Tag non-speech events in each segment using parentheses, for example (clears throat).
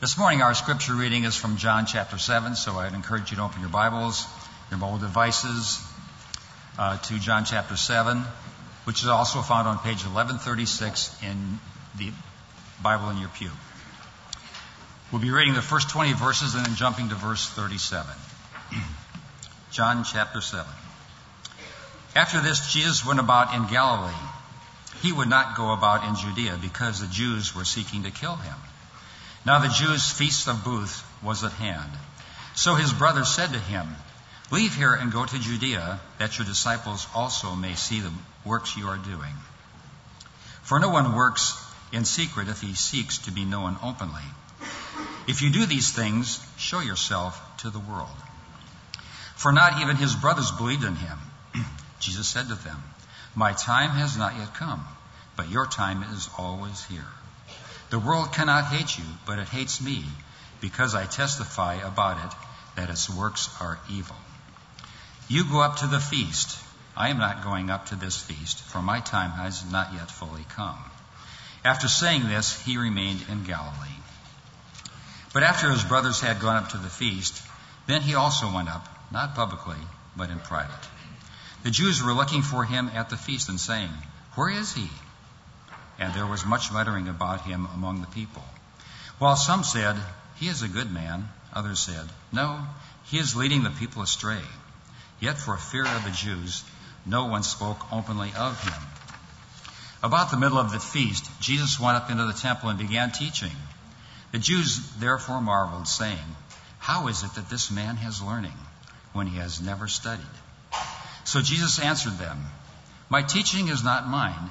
This morning, our scripture reading is from John chapter 7, so I'd encourage you to open your Bibles, your mobile devices, uh, to John chapter 7, which is also found on page 1136 in the Bible in your pew. We'll be reading the first 20 verses and then jumping to verse 37. (clears throat) John chapter 7. After this, Jesus went about in Galilee. He would not go about in Judea because the Jews were seeking to kill him. Now the Jews' feast of booths was at hand. So his brothers said to him, Leave here and go to Judea, that your disciples also may see the works you are doing. For no one works in secret if he seeks to be known openly. If you do these things, show yourself to the world. For not even his brothers believed in him. (clears throat) Jesus said to them, My time has not yet come, but your time is always here. The world cannot hate you, but it hates me because I testify about it that its works are evil. You go up to the feast. I am not going up to this feast, for my time has not yet fully come. After saying this, he remained in Galilee. But after his brothers had gone up to the feast, then he also went up, not publicly, but in private. The Jews were looking for him at the feast and saying, Where is he? And there was much muttering about him among the people. While some said, He is a good man, others said, No, he is leading the people astray. Yet for fear of the Jews, no one spoke openly of him. About the middle of the feast, Jesus went up into the temple and began teaching. The Jews therefore marveled, saying, How is it that this man has learning when he has never studied? So Jesus answered them, My teaching is not mine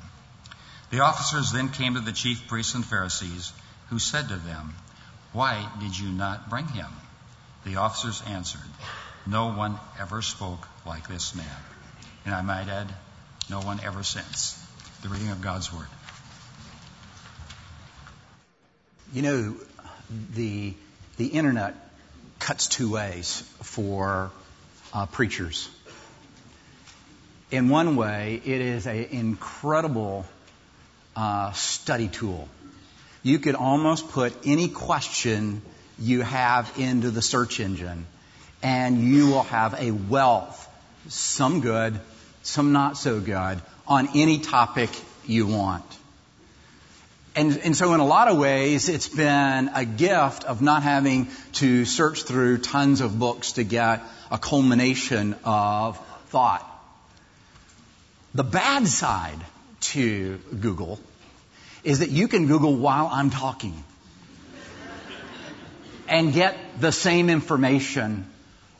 The officers then came to the chief priests and Pharisees, who said to them, Why did you not bring him? The officers answered, No one ever spoke like this man. And I might add, no one ever since. The reading of God's Word. You know, the, the internet cuts two ways for uh, preachers. In one way, it is an incredible uh, study tool. You could almost put any question you have into the search engine, and you will have a wealth, some good, some not so good, on any topic you want. And, and, so in a lot of ways, it's been a gift of not having to search through tons of books to get a culmination of thought. The bad side to Google is that you can Google while I'm talking and get the same information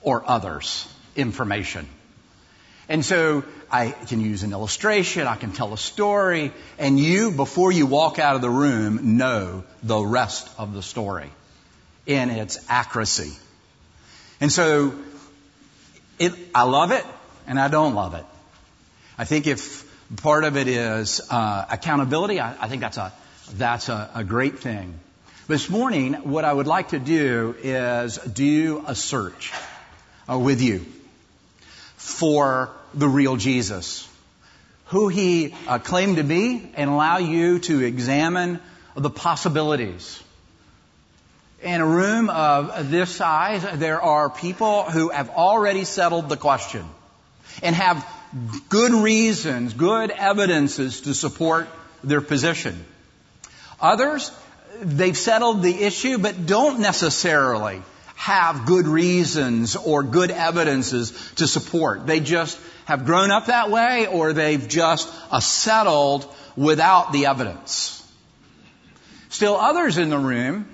or others' information. And so I can use an illustration, I can tell a story, and you, before you walk out of the room, know the rest of the story in its accuracy. And so it, I love it and I don't love it. I think if Part of it is uh, accountability. I, I, think that's a that's a, a great thing. This morning, what I would like to do is do a search uh, with you for the real Jesus, who he uh, claimed to be, and allow you to examine the possibilities. In a room of this size, there are people who have already settled the question and have good reasons, good evidences to support their position. Others they've settled the issue, but don't necessarily have good reasons or good evidences to support. They just have grown up that way or they've just uh, settled without the evidence. Still others in the room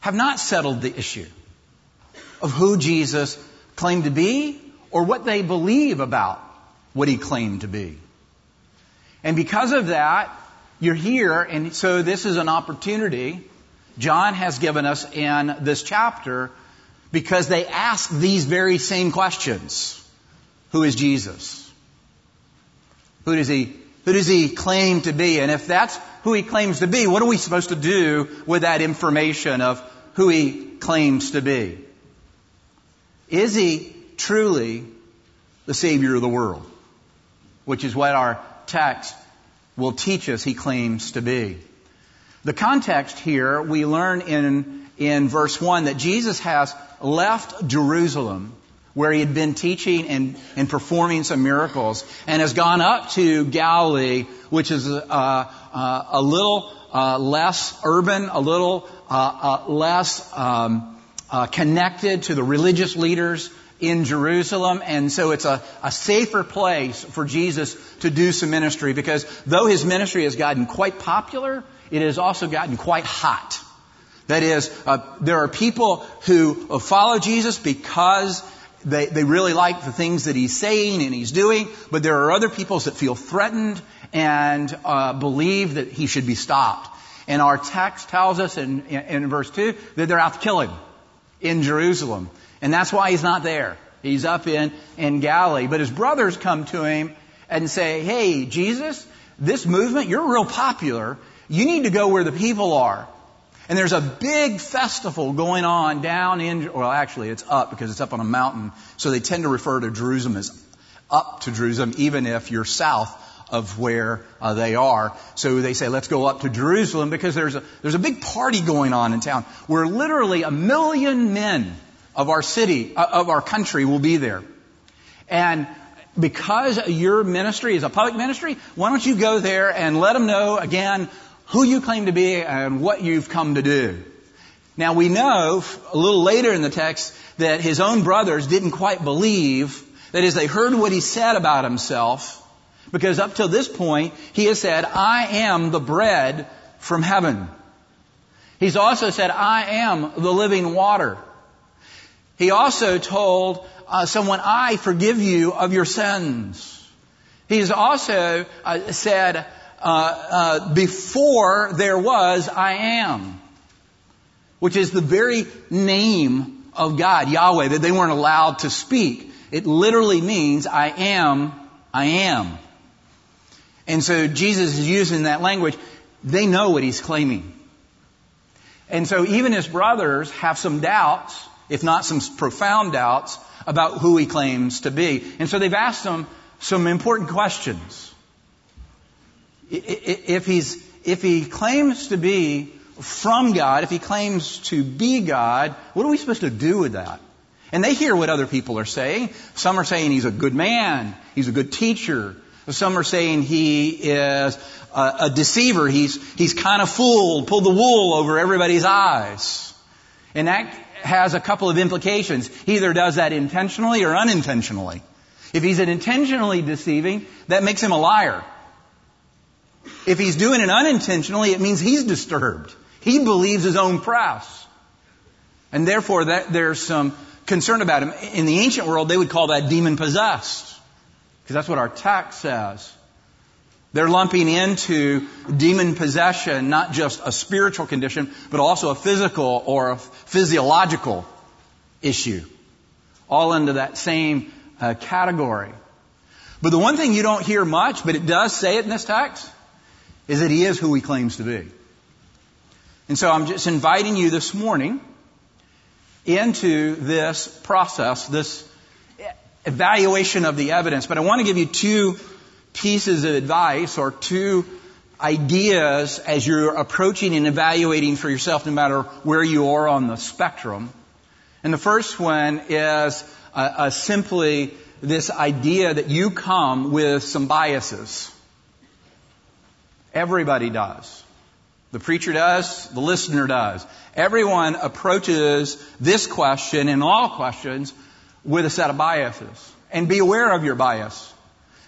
have not settled the issue of who Jesus claimed to be or what they believe about what he claimed to be. And because of that, you're here, and so this is an opportunity John has given us in this chapter because they ask these very same questions. Who is Jesus? Who does he, who does he claim to be? And if that's who he claims to be, what are we supposed to do with that information of who he claims to be? Is he truly the Savior of the world? Which is what our text will teach us he claims to be. The context here, we learn in, in verse 1 that Jesus has left Jerusalem where he had been teaching and, and performing some miracles and has gone up to Galilee, which is uh, uh, a little uh, less urban, a little uh, uh, less um, uh, connected to the religious leaders in Jerusalem, and so it's a, a safer place for Jesus to do some ministry because though his ministry has gotten quite popular, it has also gotten quite hot. That is, uh, there are people who follow Jesus because they, they really like the things that he's saying and he's doing, but there are other people that feel threatened and uh, believe that he should be stopped. And our text tells us in, in, in verse 2 that they're out to kill him in Jerusalem. And that's why he's not there. He's up in, in Galilee. But his brothers come to him and say, Hey, Jesus, this movement, you're real popular. You need to go where the people are. And there's a big festival going on down in, well, actually, it's up because it's up on a mountain. So they tend to refer to Jerusalem as up to Jerusalem, even if you're south of where uh, they are. So they say, let's go up to Jerusalem because there's a, there's a big party going on in town where literally a million men of our city, uh, of our country will be there. And because your ministry is a public ministry, why don't you go there and let them know again who you claim to be and what you've come to do. Now we know a little later in the text that his own brothers didn't quite believe that as they heard what he said about himself, because up till this point he has said, I am the bread from heaven. He's also said, I am the living water. He also told uh, someone, I forgive you of your sins. He's also uh, said, uh, uh, before there was, I am. Which is the very name of God, Yahweh, that they weren't allowed to speak. It literally means, I am, I am. And so Jesus is using that language. They know what he's claiming. And so even his brothers have some doubts if not some profound doubts about who he claims to be. And so they've asked him some important questions. If he's, if he claims to be from God, if he claims to be God, what are we supposed to do with that? And they hear what other people are saying. Some are saying he's a good man, he's a good teacher. Some are saying he is a, a deceiver. He's, he's kind of fooled, pulled the wool over everybody's eyes. And that has a couple of implications. He either does that intentionally or unintentionally. If he's intentionally deceiving, that makes him a liar. If he's doing it unintentionally, it means he's disturbed. He believes his own press. And therefore, that, there's some concern about him. In the ancient world, they would call that demon possessed. Because that's what our text says. They're lumping into demon possession not just a spiritual condition, but also a physical or a physiological issue. All into that same uh, category. But the one thing you don't hear much, but it does say it in this text, is that he is who he claims to be. And so I'm just inviting you this morning into this process, this evaluation of the evidence. But I want to give you two pieces of advice or two ideas as you're approaching and evaluating for yourself, no matter where you are on the spectrum. And the first one is uh, uh, simply this idea that you come with some biases. Everybody does. The preacher does, the listener does. Everyone approaches this question and all questions with a set of biases. And be aware of your bias.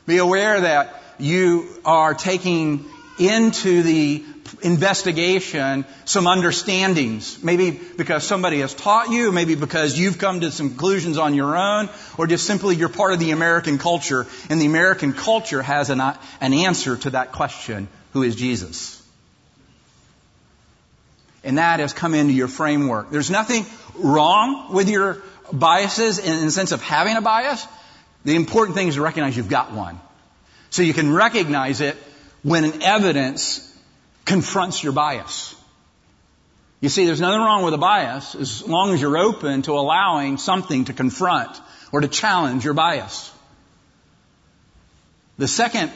Be aware that you are taking into the investigation some understandings. Maybe because somebody has taught you, maybe because you've come to some conclusions on your own, or just simply you're part of the American culture, and the American culture has an, an answer to that question who is Jesus? And that has come into your framework. There's nothing wrong with your biases in the sense of having a bias. The important thing is to recognize you've got one. So you can recognize it when an evidence confronts your bias. You see, there's nothing wrong with a bias as long as you're open to allowing something to confront or to challenge your bias. The second,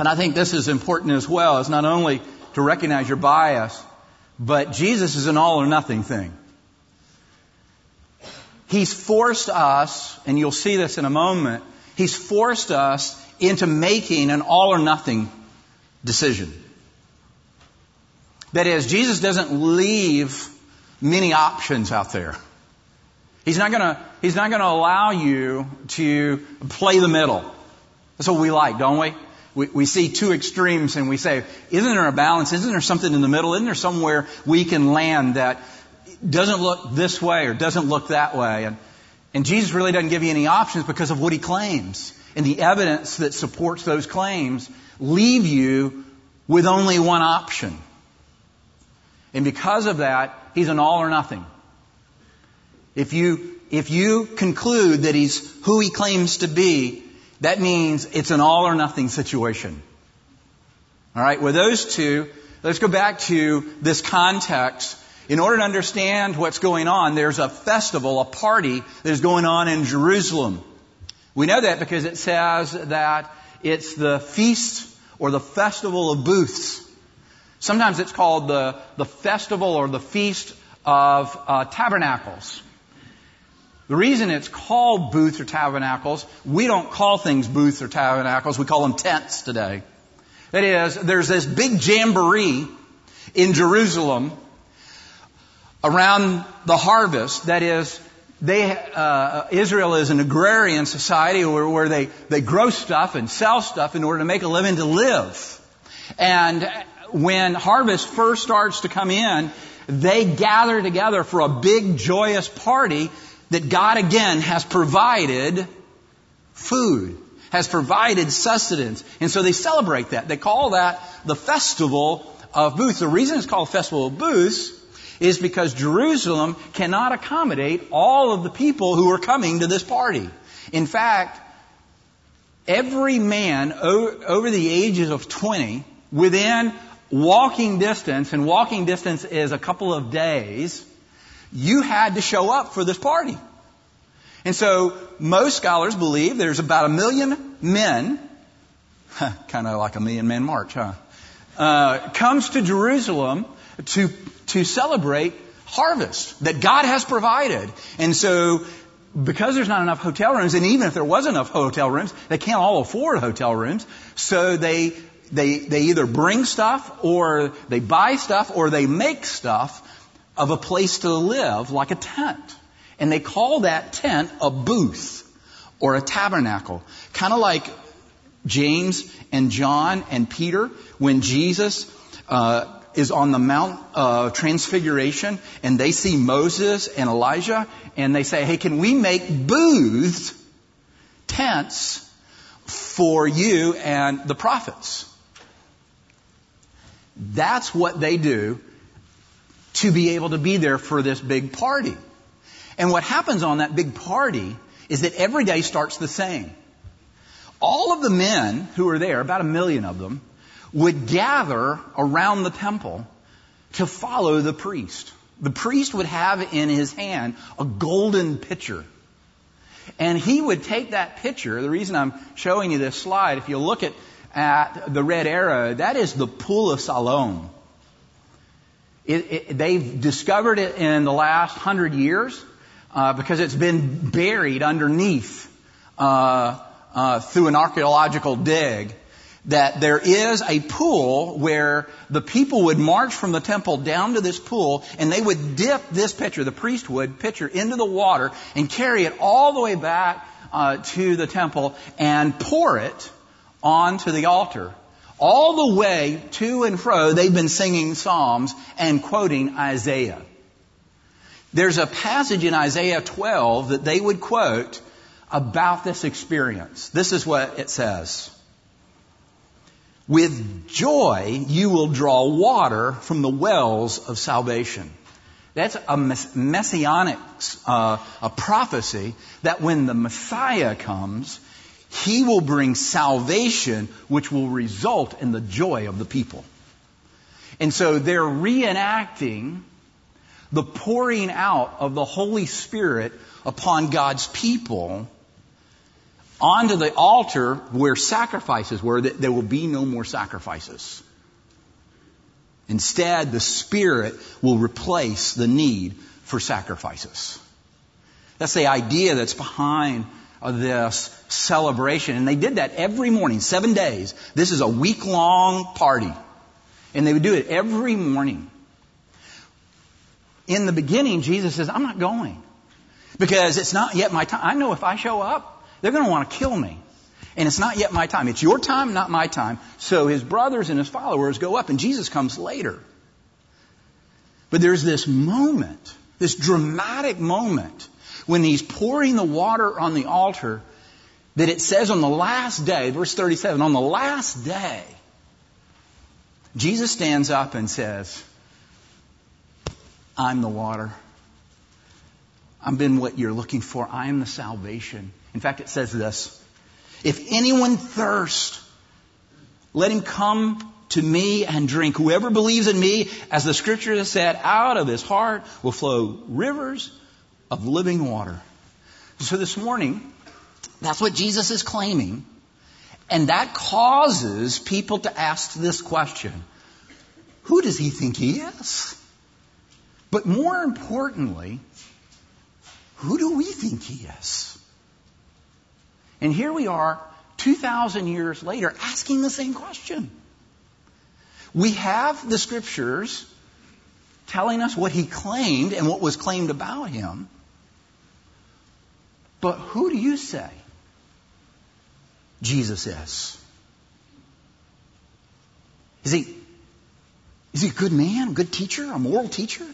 and I think this is important as well, is not only to recognize your bias, but Jesus is an all or nothing thing. He's forced us, and you'll see this in a moment, he's forced us into making an all or nothing decision. That is, Jesus doesn't leave many options out there. He's not gonna, he's not gonna allow you to play the middle. That's what we like, don't we? We, we see two extremes and we say, isn't there a balance? Isn't there something in the middle? Isn't there somewhere we can land that doesn't look this way or doesn't look that way? And, and Jesus really doesn't give you any options because of what he claims. And the evidence that supports those claims leave you with only one option. And because of that, he's an all or nothing. If you, if you conclude that he's who he claims to be, that means it's an all or nothing situation. Alright, with those two, let's go back to this context. In order to understand what's going on, there's a festival, a party that is going on in Jerusalem. We know that because it says that it's the feast or the festival of booths. Sometimes it's called the, the festival or the feast of uh, tabernacles. The reason it's called booths or tabernacles, we don't call things booths or tabernacles, we call them tents today. That is, there's this big jamboree in Jerusalem around the harvest. That is, they, uh, Israel is an agrarian society where, where they, they grow stuff and sell stuff in order to make a living to live. And when harvest first starts to come in, they gather together for a big joyous party that God again has provided food, has provided sustenance. And so they celebrate that. They call that the festival of booths. The reason it's called festival of booths is because Jerusalem cannot accommodate all of the people who are coming to this party. In fact, every man over the ages of 20 within walking distance, and walking distance is a couple of days, you had to show up for this party. And so most scholars believe there's about a million men, (laughs) kind of like a million man march, huh? Uh, comes to Jerusalem to to celebrate harvest that God has provided. And so because there's not enough hotel rooms, and even if there was enough hotel rooms, they can't all afford hotel rooms. So they they they either bring stuff or they buy stuff or they make stuff of a place to live, like a tent. And they call that tent a booth or a tabernacle. Kind of like James and John and Peter when Jesus uh, is on the Mount of Transfiguration and they see Moses and Elijah and they say, hey, can we make booths, tents, for you and the prophets? That's what they do to be able to be there for this big party. And what happens on that big party is that every day starts the same. All of the men who are there, about a million of them, would gather around the temple to follow the priest. The priest would have in his hand a golden pitcher. And he would take that pitcher. The reason I'm showing you this slide, if you look at, at the red arrow, that is the pool of Siloam. It, it, they've discovered it in the last hundred years uh, because it's been buried underneath uh, uh, through an archaeological dig that there is a pool where the people would march from the temple down to this pool and they would dip this pitcher, the priest would, pitcher into the water and carry it all the way back uh, to the temple and pour it onto the altar. All the way to and fro, they've been singing psalms and quoting Isaiah. There's a passage in Isaiah 12 that they would quote about this experience. This is what it says. With joy, you will draw water from the wells of salvation. That's a messianic uh, a prophecy that when the Messiah comes, he will bring salvation, which will result in the joy of the people. And so they're reenacting the pouring out of the Holy Spirit upon God's people onto the altar where sacrifices were, that there will be no more sacrifices. Instead, the Spirit will replace the need for sacrifices. That's the idea that's behind this celebration. And they did that every morning, seven days. This is a week long party. And they would do it every morning. In the beginning, Jesus says, I'm not going. Because it's not yet my time. I know if I show up, they're going to want to kill me. And it's not yet my time. It's your time, not my time. So his brothers and his followers go up and Jesus comes later. But there's this moment, this dramatic moment when he's pouring the water on the altar that it says on the last day, verse 37, on the last day, Jesus stands up and says, I'm the water. I've been what you're looking for. I am the salvation. In fact, it says this If anyone thirst, let him come to me and drink. Whoever believes in me, as the scripture has said, out of his heart will flow rivers of living water. So this morning, that's what Jesus is claiming. And that causes people to ask this question Who does he think he is? But more importantly, who do we think he is? And here we are, 2,000 years later, asking the same question. We have the scriptures telling us what he claimed and what was claimed about him. But who do you say Jesus is? Is he, is he a good man, a good teacher, a moral teacher?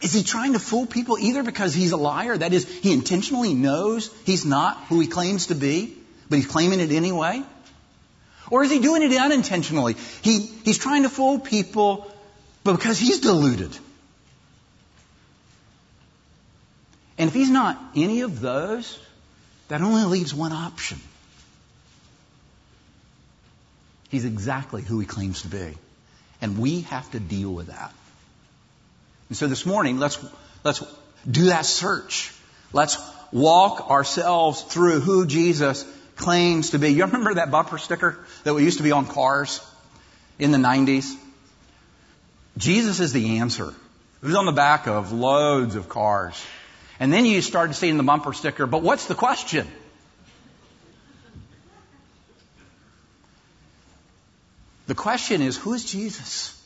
Is he trying to fool people either because he's a liar? That is, he intentionally knows he's not who he claims to be, but he's claiming it anyway? Or is he doing it unintentionally? He, he's trying to fool people but because he's deluded. And if he's not any of those, that only leaves one option. He's exactly who he claims to be. And we have to deal with that. And so this morning, let's, let's do that search. Let's walk ourselves through who Jesus claims to be. You remember that bumper sticker that we used to be on cars in the 90s? Jesus is the answer. It was on the back of loads of cars. And then you started seeing the bumper sticker, but what's the question? The question is, who is Jesus?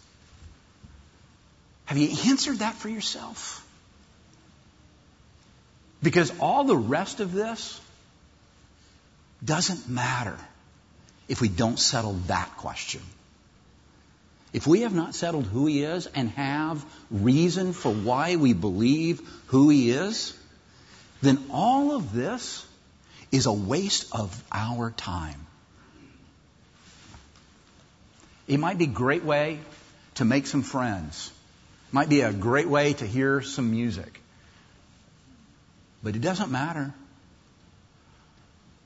Have you answered that for yourself? Because all the rest of this doesn't matter if we don't settle that question. If we have not settled who he is and have reason for why we believe who he is, then all of this is a waste of our time. It might be a great way to make some friends might be a great way to hear some music. But it doesn't matter.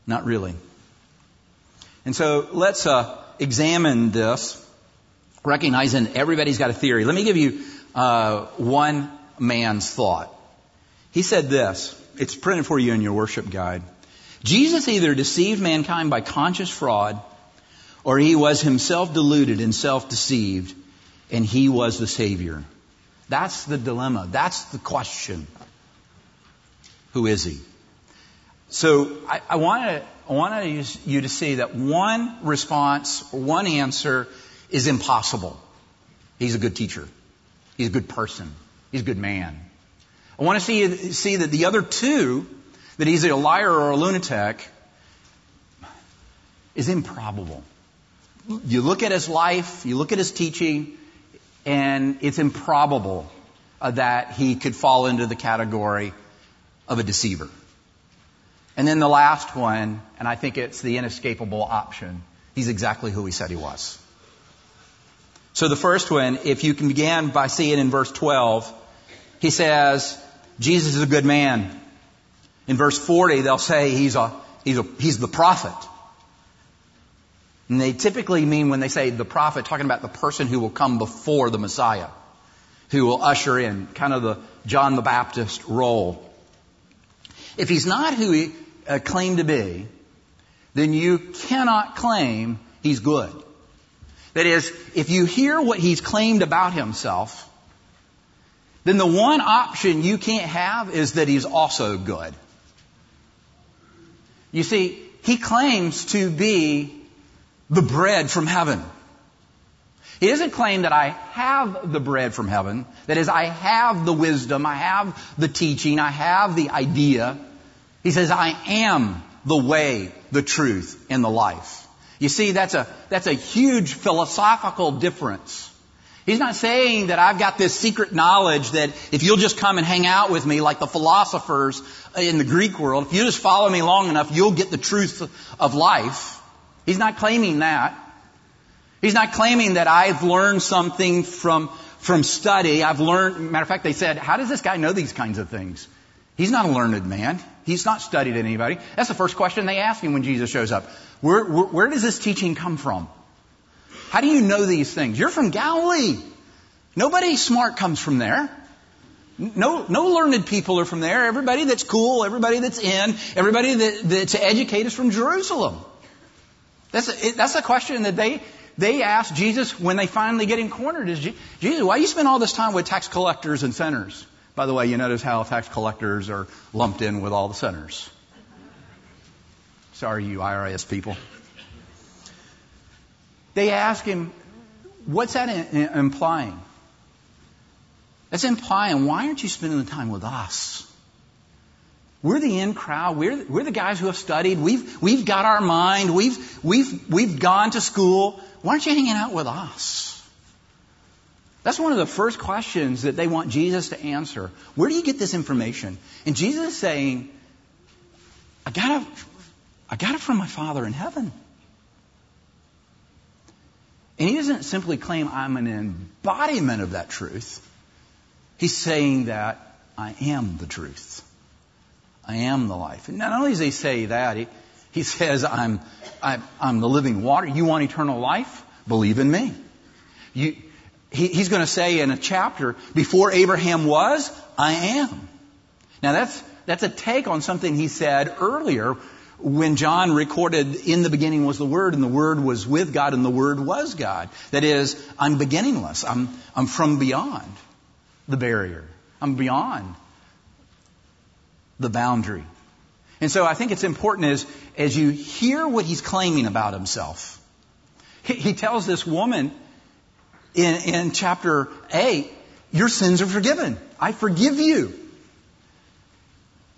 Not really. And so let's uh, examine this recognizing everybody's got a theory. Let me give you uh, one man's thought. He said this. It's printed for you in your worship guide. Jesus either deceived mankind by conscious fraud, or he was himself deluded and self-deceived, and he was the Savior. That's the dilemma. That's the question. Who is he? So I, I want I want you to see that one response or one answer is impossible. He's a good teacher. He's a good person. He's a good man. I want to see, see that the other two, that he's a liar or a lunatic, is improbable. You look at his life, you look at his teaching, and it's improbable uh, that he could fall into the category of a deceiver. And then the last one, and I think it's the inescapable option, he's exactly who he said he was. So the first one, if you can begin by seeing in verse 12, he says, Jesus is a good man. In verse 40, they'll say he's a, he's a, he's the prophet. And they typically mean when they say the prophet, talking about the person who will come before the Messiah, who will usher in kind of the John the Baptist role. If he's not who he uh, claimed to be, then you cannot claim he's good. That is, if you hear what he's claimed about himself, then the one option you can't have is that he's also good. You see, he claims to be the bread from heaven. He doesn't claim that I have the bread from heaven. That is, I have the wisdom, I have the teaching, I have the idea. He says, I am the way, the truth, and the life. You see, that's a, that's a huge philosophical difference. He's not saying that I've got this secret knowledge that if you'll just come and hang out with me like the philosophers in the Greek world, if you just follow me long enough, you'll get the truth of life. He's not claiming that. He's not claiming that I've learned something from, from study. I've learned, matter of fact, they said, how does this guy know these kinds of things? He's not a learned man. He's not studied anybody. That's the first question they ask him when Jesus shows up. Where, where, where does this teaching come from? How do you know these things? You're from Galilee. Nobody smart comes from there. No, no learned people are from there. Everybody that's cool, everybody that's in, everybody that, that's educated is from Jerusalem. That's a, that's a question that they, they ask Jesus when they finally get him cornered is, Jesus, why you spend all this time with tax collectors and sinners? By the way, you notice how tax collectors are lumped in with all the sinners. Sorry, you IRS people. They ask him, what's that implying? That's implying, why aren't you spending the time with us? We're the in crowd. We're, we're the guys who have studied. We've, we've got our mind. We've, we've, we've gone to school. Why aren't you hanging out with us? That's one of the first questions that they want Jesus to answer. Where do you get this information? And Jesus is saying, I got it, I got it from my Father in heaven. And he doesn't simply claim I'm an embodiment of that truth. He's saying that I am the truth. I am the life. And not only does he say that, he, he says, I'm, I, am i am the living water. You want eternal life? Believe in me. You, he, he's going to say in a chapter, before Abraham was, I am. Now that's, that's a take on something he said earlier when John recorded, in the beginning was the Word, and the Word was with God, and the Word was God. That is, I'm beginningless. I'm, I'm from beyond the barrier. I'm beyond the boundary. And so I think it's important as, as you hear what he's claiming about himself. He, he tells this woman, in, in chapter 8, your sins are forgiven. I forgive you.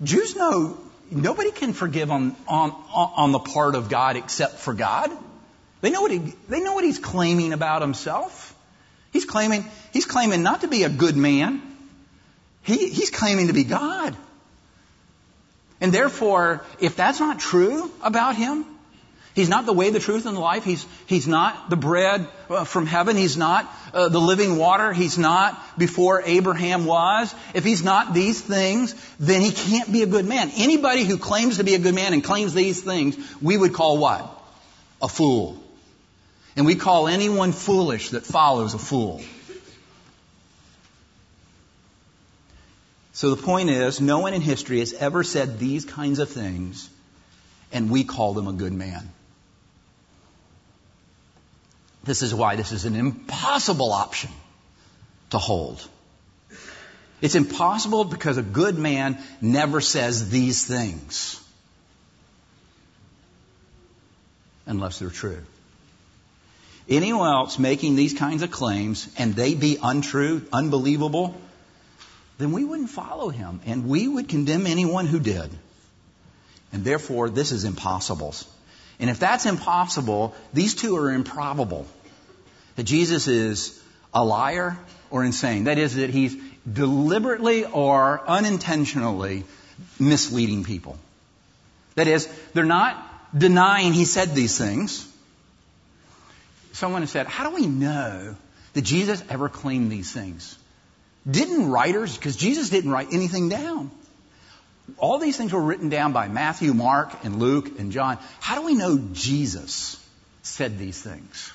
Jews know nobody can forgive on, on, on the part of God except for God. They know what he, they know what he's claiming about himself. He's claiming, he's claiming not to be a good man. He, he's claiming to be God. And therefore, if that's not true about him, He's not the way, the truth, and the life. He's, he's not the bread uh, from heaven. He's not uh, the living water. He's not before Abraham was. If he's not these things, then he can't be a good man. Anybody who claims to be a good man and claims these things, we would call what? A fool. And we call anyone foolish that follows a fool. So the point is, no one in history has ever said these kinds of things, and we call them a good man. This is why this is an impossible option to hold. It's impossible because a good man never says these things. Unless they're true. Anyone else making these kinds of claims and they be untrue, unbelievable, then we wouldn't follow him and we would condemn anyone who did. And therefore, this is impossible. And if that's impossible, these two are improbable. That Jesus is a liar or insane. That is, that he's deliberately or unintentionally misleading people. That is, they're not denying he said these things. Someone has said, How do we know that Jesus ever claimed these things? Didn't writers, because Jesus didn't write anything down. All these things were written down by Matthew, Mark, and Luke, and John. How do we know Jesus said these things?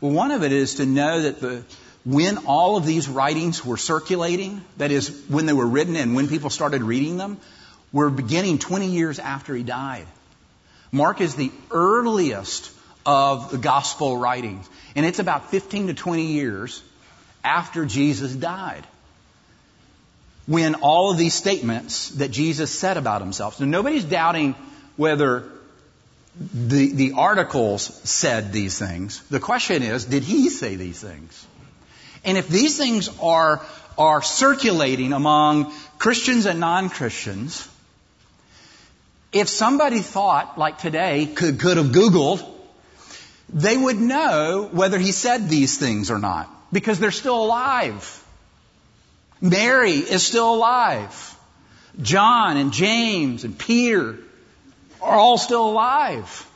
Well, one of it is to know that the, when all of these writings were circulating, that is, when they were written and when people started reading them, were beginning 20 years after he died. Mark is the earliest of the gospel writings, and it's about 15 to 20 years after Jesus died. When all of these statements that Jesus said about himself. So nobody's doubting whether the, the articles said these things. The question is, did he say these things? And if these things are, are circulating among Christians and non-Christians, if somebody thought, like today, could, could have Googled, they would know whether he said these things or not because they're still alive. Mary is still alive. John and James and Peter are all still alive.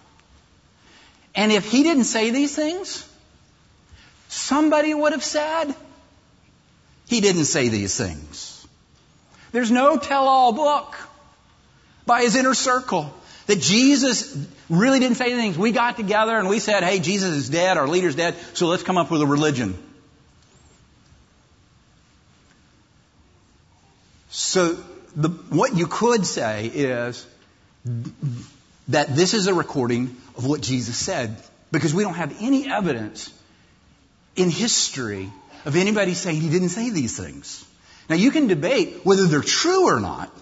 And if he didn't say these things, somebody would have said he didn't say these things. There's no tell all book by his inner circle that Jesus really didn't say things. We got together and we said, hey, Jesus is dead, our leader's dead, so let's come up with a religion. So the, what you could say is that this is a recording of what Jesus said because we don't have any evidence in history of anybody saying he didn't say these things. Now you can debate whether they're true or not,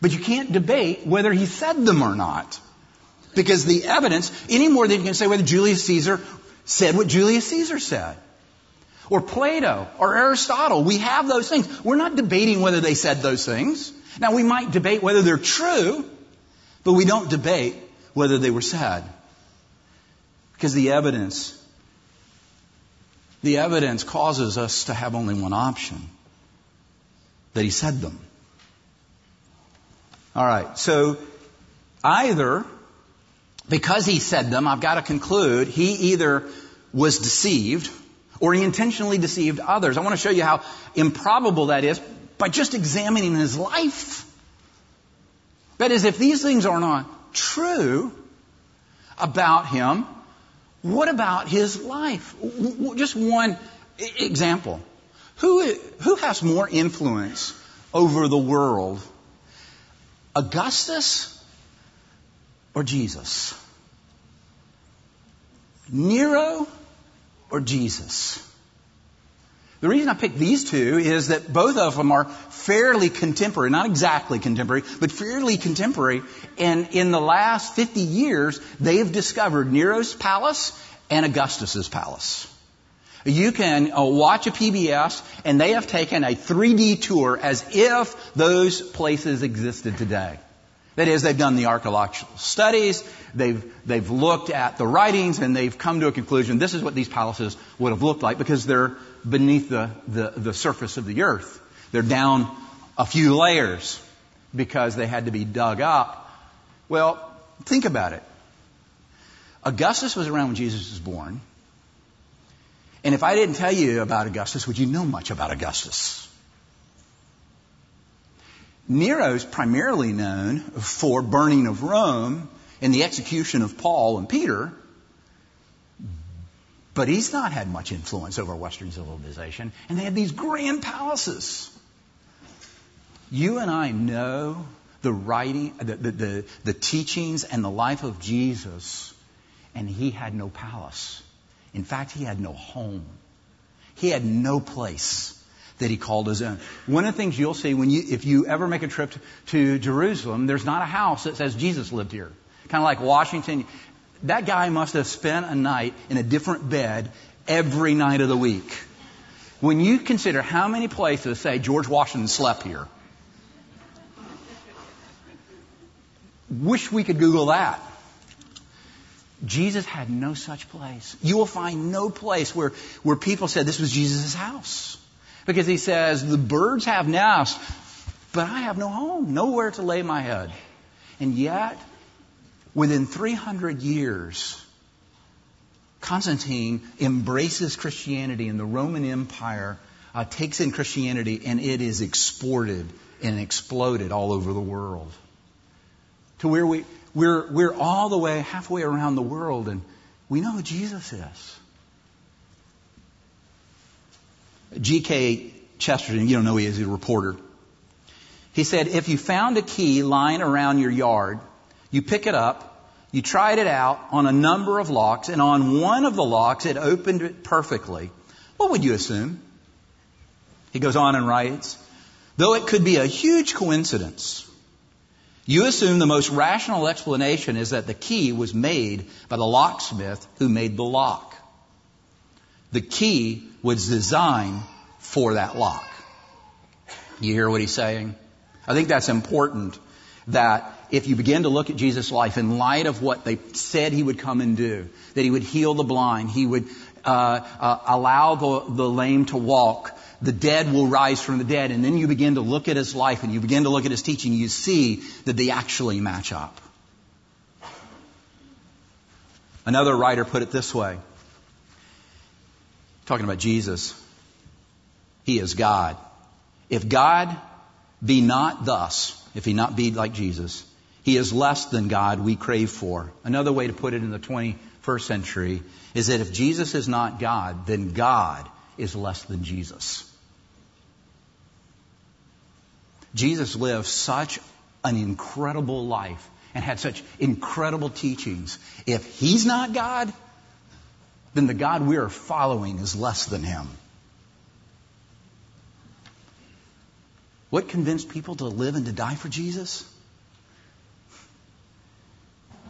but you can't debate whether he said them or not. Because the evidence, any more than you can say whether Julius Caesar said what Julius Caesar said or Plato or Aristotle. We have those things. We're not debating whether they said those things. Now we might debate whether they're true, but we don't debate whether they were said. Because the evidence, the evidence causes us to have only one option. That he said them. Alright, so either because he said them, I've got to conclude he either was deceived or he intentionally deceived others. I want to show you how improbable that is by just examining his life. That is, if these things are not true about him, what about his life? Just one example. Who, who has more influence over the world? Augustus or Jesus? Nero or Jesus? The reason I picked these two is that both of them are fairly contemporary, not exactly contemporary, but fairly contemporary. And in the last 50 years, they have discovered Nero's palace and Augustus's palace. You can uh, watch a PBS and they have taken a 3D tour as if those places existed today. That is, they've done the archaeological studies, they've, they've looked at the writings, and they've come to a conclusion this is what these palaces would have looked like because they're beneath the, the, the surface of the earth. They're down a few layers because they had to be dug up. Well, think about it. Augustus was around when Jesus was born. And if I didn't tell you about Augustus, would you know much about Augustus? Nero's primarily known for burning of Rome and the execution of Paul and Peter. But he's not had much influence over Western civilization. And they had these grand palaces. You and I know the writing, the, the, the, the teachings and the life of Jesus, and he had no palace. In fact, he had no home. He had no place that he called his own. One of the things you'll see when you, if you ever make a trip to, to Jerusalem, there's not a house that says Jesus lived here. Kind of like Washington. That guy must have spent a night in a different bed every night of the week. When you consider how many places say George Washington slept here, wish we could Google that. Jesus had no such place. You will find no place where, where people said this was Jesus' house. Because he says, the birds have nests, but I have no home, nowhere to lay my head. And yet, within 300 years, Constantine embraces Christianity and the Roman Empire uh, takes in Christianity and it is exported and exploded all over the world. To where we, we're, we're all the way, halfway around the world and we know who Jesus is. G.K. Chesterton, you don't know who he is, he's a reporter. He said, if you found a key lying around your yard, you pick it up, you tried it out on a number of locks, and on one of the locks it opened it perfectly. What would you assume? He goes on and writes, though it could be a huge coincidence, you assume the most rational explanation is that the key was made by the locksmith who made the lock. The key was designed for that lock. You hear what he's saying? I think that's important that if you begin to look at Jesus' life in light of what they said he would come and do, that he would heal the blind, he would uh, uh, allow the, the lame to walk, the dead will rise from the dead, and then you begin to look at his life and you begin to look at his teaching, you see that they actually match up. Another writer put it this way talking about Jesus. He is God. If God be not thus, if he not be like Jesus, he is less than God we crave for. Another way to put it in the 21st century is that if Jesus is not God, then God is less than Jesus. Jesus lived such an incredible life and had such incredible teachings. If he's not God, then the God we are following is less than him. What convinced people to live and to die for Jesus?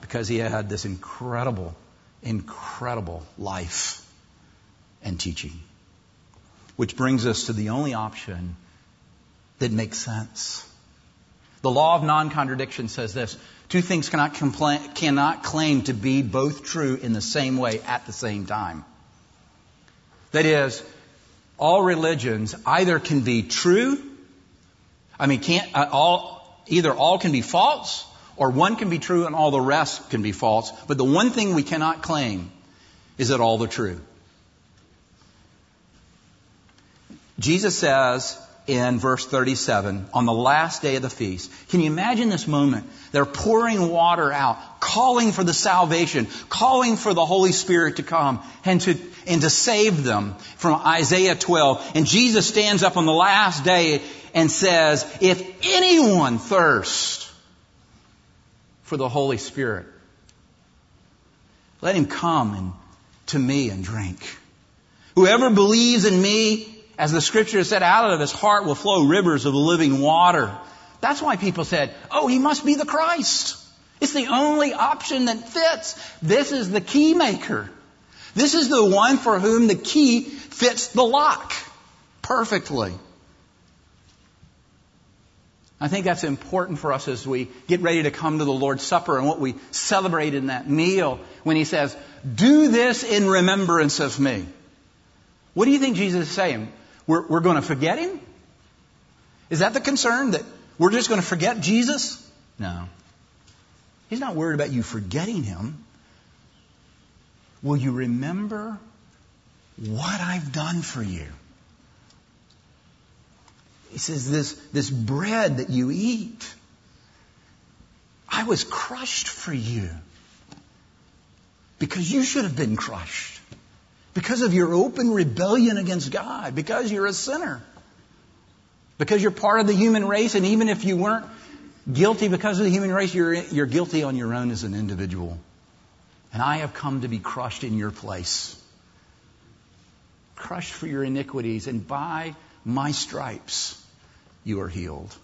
Because he had this incredible, incredible life and teaching. Which brings us to the only option that makes sense. The law of non-contradiction says this. Two things cannot, cannot claim to be both true in the same way at the same time. That is, all religions either can be true, I mean, can't, uh, all, either all can be false, or one can be true and all the rest can be false. But the one thing we cannot claim is that all the true. Jesus says, in verse 37 on the last day of the feast. Can you imagine this moment? They're pouring water out, calling for the salvation, calling for the Holy Spirit to come and to, and to save them from Isaiah 12. And Jesus stands up on the last day and says, if anyone thirsts for the Holy Spirit, let him come and, to me and drink. Whoever believes in me, as the scripture said, out of his heart will flow rivers of living water. That's why people said, oh, he must be the Christ. It's the only option that fits. This is the key maker. This is the one for whom the key fits the lock perfectly. I think that's important for us as we get ready to come to the Lord's Supper and what we celebrate in that meal when He says, do this in remembrance of me. What do you think Jesus is saying? We're, we're going to forget him? Is that the concern that we're just going to forget Jesus? No. He's not worried about you forgetting him. Will you remember what I've done for you? He says, this, this bread that you eat, I was crushed for you because you should have been crushed. Because of your open rebellion against God, because you're a sinner, because you're part of the human race, and even if you weren't guilty because of the human race, you're, you're guilty on your own as an individual. And I have come to be crushed in your place. Crushed for your iniquities, and by my stripes you are healed.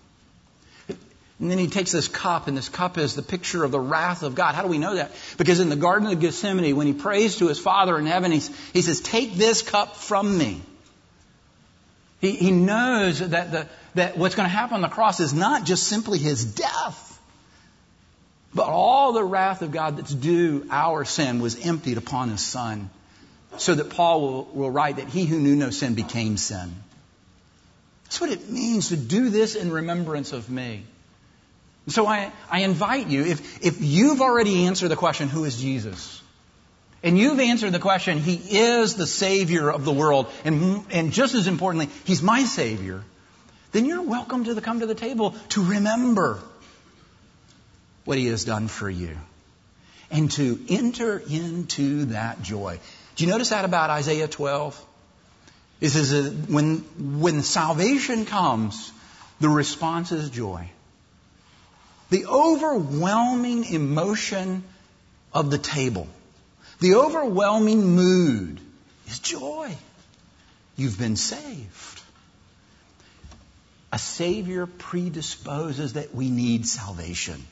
And then he takes this cup, and this cup is the picture of the wrath of God. How do we know that? Because in the Garden of Gethsemane, when he prays to his Father in heaven, he, he says, Take this cup from me. He, he knows that, the, that what's going to happen on the cross is not just simply his death, but all the wrath of God that's due our sin was emptied upon his Son. So that Paul will, will write that he who knew no sin became sin. That's what it means to do this in remembrance of me. So I, I invite you, if, if you've already answered the question, who is Jesus? And you've answered the question, He is the Savior of the world, and, and just as importantly, He's my Savior, then you're welcome to the, come to the table to remember what He has done for you and to enter into that joy. Do you notice that about Isaiah 12? It says when, when salvation comes, the response is joy. The overwhelming emotion of the table, the overwhelming mood is joy. You've been saved. A Savior predisposes that we need salvation.